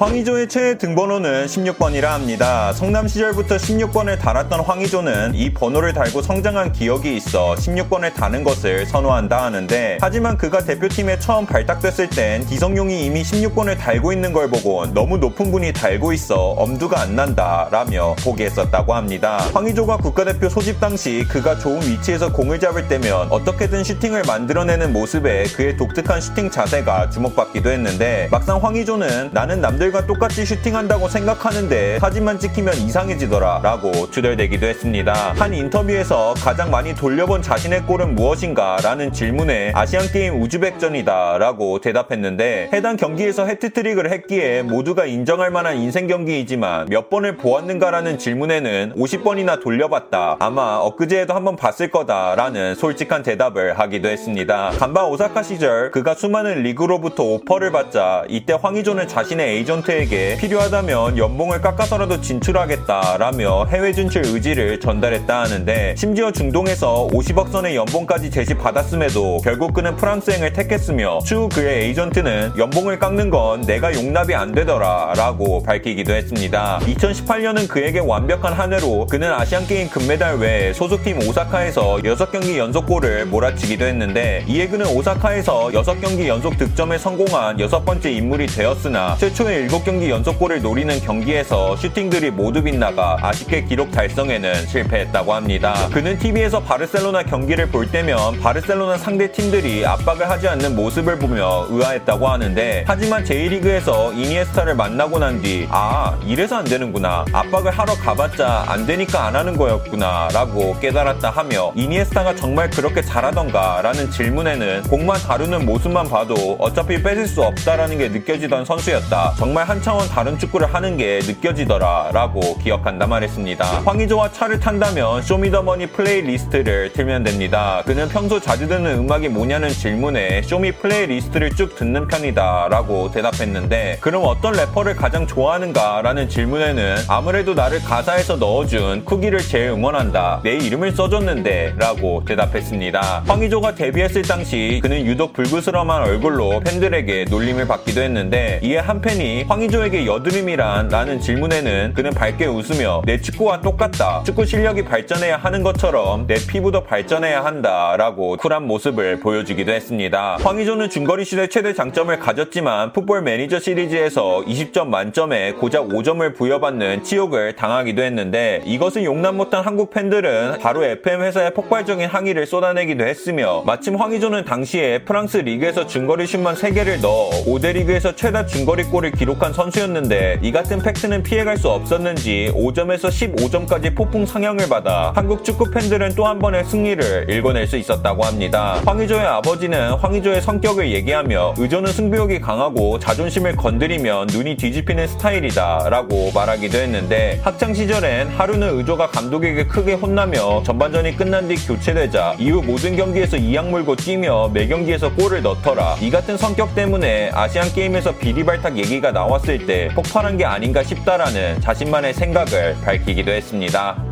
황의조의 최애 등번호는 16번이라 합니다. 성남 시절부터 16번을 달았던 황의조는 이 번호를 달고 성장한 기억이 있어 16번을 다는 것을 선호한다 하는데 하지만 그가 대표팀에 처음 발탁됐을 땐 기성용이 이미 16번을 달고 있는 걸 보고 너무 높은 분이 달고 있어 엄두가 안 난다 라며 포기했었다고 합니다. 황의조가 국가대표 소집 당시 그가 좋은 위치에서 공을 잡을 때면 어떻게든 슈팅을 만들어내는 모습에 그의 독특한 슈팅 자세가 주목받기도 했는데 막상 황의조는 나는 남들 남들과 똑같이 슈팅한다고 생각하는데 사진만 찍히면 이상해지더라 라고 주절되기도 했습니다. 한 인터뷰에서 가장 많이 돌려본 자신의 골은 무엇인가 라는 질문에 아시안게임 우즈벡전이다 라고 대답했는데 해당 경기에서 해트트릭을 했기에 모두가 인정할 만한 인생 경기이지만 몇 번을 보았는가 라는 질문에는 50번이나 돌려봤다. 아마 엊그제에도 한번 봤을 거다 라는 솔직한 대답을 하기도 했습니다. 감바 오사카 시절 그가 수많은 리그로부터 오퍼를 받자 이때 황의조는 자신의 에이전트 에이전트에게 필요하다면 연봉을 깎아서라도 진출하겠다라며 해외 진출 의지를 전달했다 하는데 심지어 중동에서 50억 선의 연봉까지 제시받았음에도 결국 그는 프랑스행을 택했으며 추후 그의 에이전트는 연봉을 깎는 건 내가 용납이 안 되더라 라고 밝히기도 했습니다. 2018년은 그에게 완벽한 한 해로 그는 아시안게임 금메달 외에 소속팀 오사카에서 6경기 연속골을 몰아치기도 했는데 이에 그는 오사카에서 6경기 연속 득점에 성공한 여섯 번째 인물이 되었으나 최초의 7경기 연속골을 노리는 경기에서 슈팅들이 모두 빗나가 아쉽게 기록 달성에는 실패했다고 합니다. 그는 TV에서 바르셀로나 경기를 볼 때면 바르셀로나 상대 팀들이 압박을 하지 않는 모습을 보며 의아했다고 하는데 하지만 J리그에서 이니에스타를 만나고 난 뒤 아, 이래서 안 되는구나. 압박을 하러 가봤자 안 되니까 안 하는 거였구나 라고 깨달았다 하며 이니에스타가 정말 그렇게 잘하던가 라는 질문에는 공만 다루는 모습만 봐도 어차피 뺏을 수 없다라는 게 느껴지던 선수였다. 정말 정말 한 차원 다른 축구를 하는 게 느껴지더라 라고 기억한다 말했습니다. 황의조와 차를 탄다면 쇼미더머니 플레이리스트를 틀면 됩니다. 그는 평소 자주 듣는 음악이 뭐냐는 질문에 쇼미 플레이리스트를 쭉 듣는 편이다 라고 대답했는데 그럼 어떤 래퍼를 가장 좋아하는가 라는 질문에는 아무래도 나를 가사에서 넣어준 쿠기를 제일 응원한다. 내 이름을 써줬는데 라고 대답했습니다. 황의조가 데뷔했을 당시 그는 유독 불그스름한 얼굴로 팬들에게 놀림을 받기도 했는데 이에 한 팬이 황의조에게 여드름이란 라는 질문에는 그는 밝게 웃으며 내 축구와 똑같다. 축구 실력이 발전해야 하는 것처럼 내 피부도 발전해야 한다. 라고 쿨한 모습을 보여주기도 했습니다. 황의조는 중거리 시대 최대 장점을 가졌지만 풋볼 매니저 시리즈에서 20점 만점에 고작 5점을 부여받는 치욕을 당하기도 했는데 이것을 용납 못한 한국 팬들은 바로 FM 회사에 폭발적인 항의를 쏟아내기도 했으며 마침 황의조는 당시에 프랑스 리그에서 중거리 슛만 3개를 넣어 5대 리그에서 최다 중거리 골을 기록 기록한 선수였는데 이 같은 팩트는 피해갈 수 없었는지 5점에서 15점까지 폭풍 상향을 받아 한국 축구 팬들은 또 한 번의 승리를 일궈낼 수 있었다고 합니다. 황의조의 아버지는 황의조의 성격을 얘기하며 의조는 승부욕이 강하고 자존심을 건드리면 눈이 뒤집히는 스타일이다 라고 말하기도 했는데 학창 시절엔 하루는 의조가 감독에게 크게 혼나며 전반전이 끝난 뒤 교체되자 이후 모든 경기에서 이악 물고 뛰며 매 경기에서 골을 넣더라. 이 같은 성격 때문에 아시안 게임에서 비리발탁 얘기가 나와 나왔을 때 폭발한 게 아닌가 싶다라는 자신만의 생각을 밝히기도 했습니다.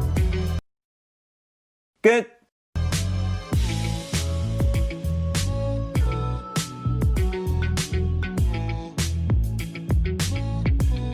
끝!